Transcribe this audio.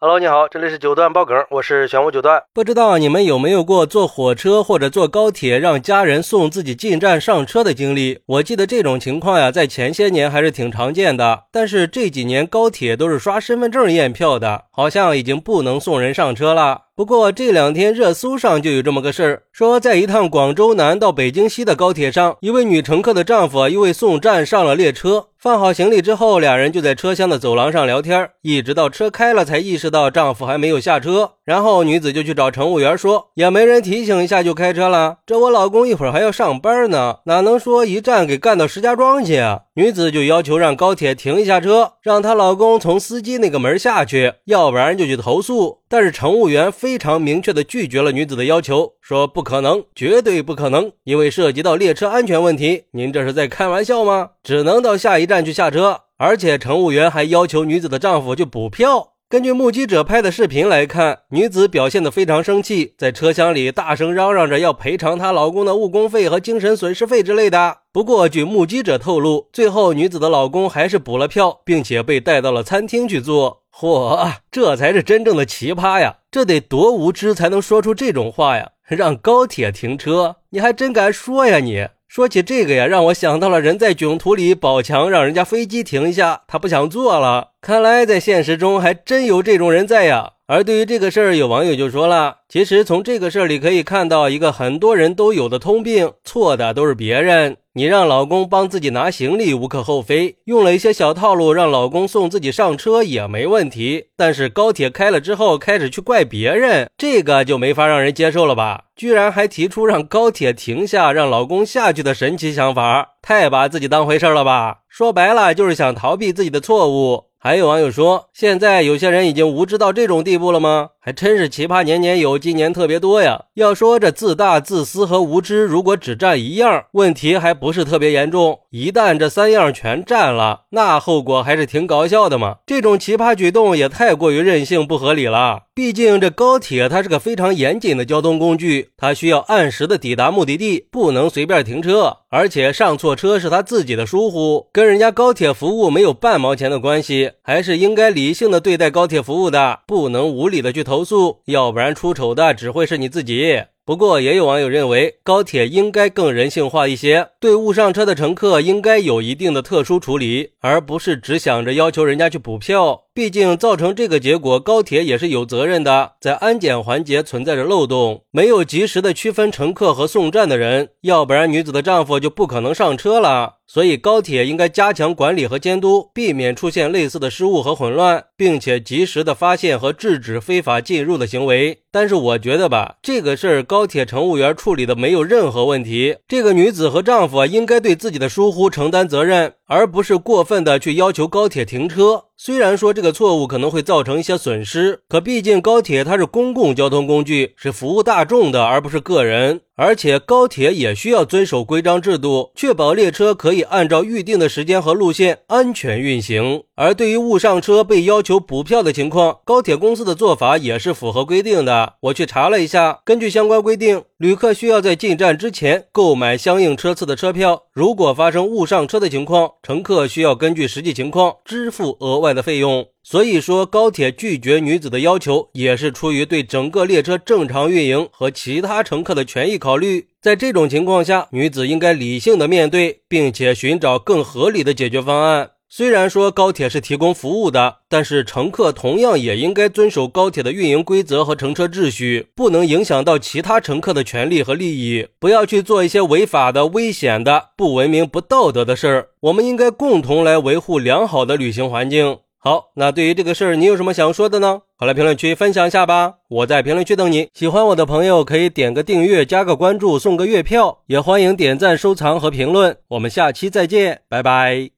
Hello，你好，这里是九段爆梗，我是玄武九段。不知道你们有没有过坐火车或者坐高铁让家人送自己进站上车的经历？我记得这种情况呀，在前些年还是挺常见的，但是这几年高铁都是刷身份证验票的，好像已经不能送人上车了。不过这两天热搜上就有这么个事儿，说在一趟广州南到北京西的高铁上，一位女乘客的丈夫因为送站上了列车，放好行李之后，俩人就在车厢的走廊上聊天，一直到车开了才意识到丈夫还没有下车。然后女子就去找乘务员说，也没人提醒一下就开车了，这我老公一会儿还要上班呢，哪能说一站给干到石家庄去啊？女子就要求让高铁停一下车，让她老公从司机那个门下去，要不然就去投诉。但是乘务员非常明确的拒绝了女子的要求，说不可能，绝对不可能，因为涉及到列车安全问题。您这是在开玩笑吗？只能到下一站去下车，而且乘务员还要求女子的丈夫去补票。根据目击者拍的视频来看，女子表现得非常生气，在车厢里大声嚷嚷着要赔偿她老公的误工费和精神损失费之类的。不过，据目击者透露，最后女子的老公还是补了票，并且被带到了餐厅去做。嚯，这才是真正的奇葩呀！这得多无知才能说出这种话呀？让高铁停车，你还真敢说呀你！说起这个呀，让我想到了人在囧途里宝强让人家飞机停一下，他不想坐了。看来在现实中还真有这种人在呀。而对于这个事儿，有网友就说了：“其实从这个事儿里可以看到一个很多人都有的通病，错的都是别人。你让老公帮自己拿行李无可厚非，用了一些小套路让老公送自己上车也没问题。但是高铁开了之后开始去怪别人，这个就没法让人接受了吧？居然还提出让高铁停下，让老公下去的神奇想法，太把自己当回事了吧？说白了就是想逃避自己的错误。”还有网友说，现在有些人已经无知到这种地步了吗？还真是奇葩年年有，今年特别多呀。要说这自大、自私和无知，如果只占一样，问题还不是特别严重。一旦这三样全占了，那后果还是挺搞笑的嘛。这种奇葩举动也太过于任性、不合理了。毕竟这高铁它是个非常严谨的交通工具，它需要按时的抵达目的地，不能随便停车。而且上错车是他自己的疏忽，跟人家高铁服务没有半毛钱的关系，还是应该理性的对待高铁服务的，不能无理的去投诉，要不然出丑的只会是你自己。不过，也有网友认为，高铁应该更人性化一些，对误上车的乘客应该有一定的特殊处理，而不是只想着要求人家去补票。毕竟，造成这个结果，高铁也是有责任的，在安检环节存在着漏洞，没有及时的区分乘客和送站的人，要不然女子的丈夫就不可能上车了。所以，高铁应该加强管理和监督，避免出现类似的失误和混乱，并且及时的发现和制止非法进入的行为。但是，我觉得吧，这个事儿高铁乘务员处理的没有任何问题。这个女子和丈夫，应该对自己的疏忽承担责任，而不是过分的去要求高铁停车。虽然说这个个错误可能会造成一些损失，可毕竟高铁它是公共交通工具，是服务大众的，而不是个人。而且高铁也需要遵守规章制度，确保列车可以按照预定的时间和路线安全运行。而对于误上车被要求补票的情况，高铁公司的做法也是符合规定的。我去查了一下，根据相关规定，旅客需要在进站之前购买相应车次的车票。如果发生误上车的情况，乘客需要根据实际情况支付额外的费用。所以说，高铁拒绝女子的要求，也是出于对整个列车正常运营和其他乘客的权益考虑。在这种情况下，女子应该理性的面对，并且寻找更合理的解决方案。虽然说高铁是提供服务的，但是乘客同样也应该遵守高铁的运营规则和乘车秩序，不能影响到其他乘客的权利和利益。不要去做一些违法的、危险的、不文明、不道德的事儿。我们应该共同来维护良好的旅行环境。好，那对于这个事儿，你有什么想说的呢？快来评论区分享一下吧！我在评论区等你。喜欢我的朋友可以点个订阅、加个关注、送个月票，也欢迎点赞、收藏和评论。我们下期再见，拜拜。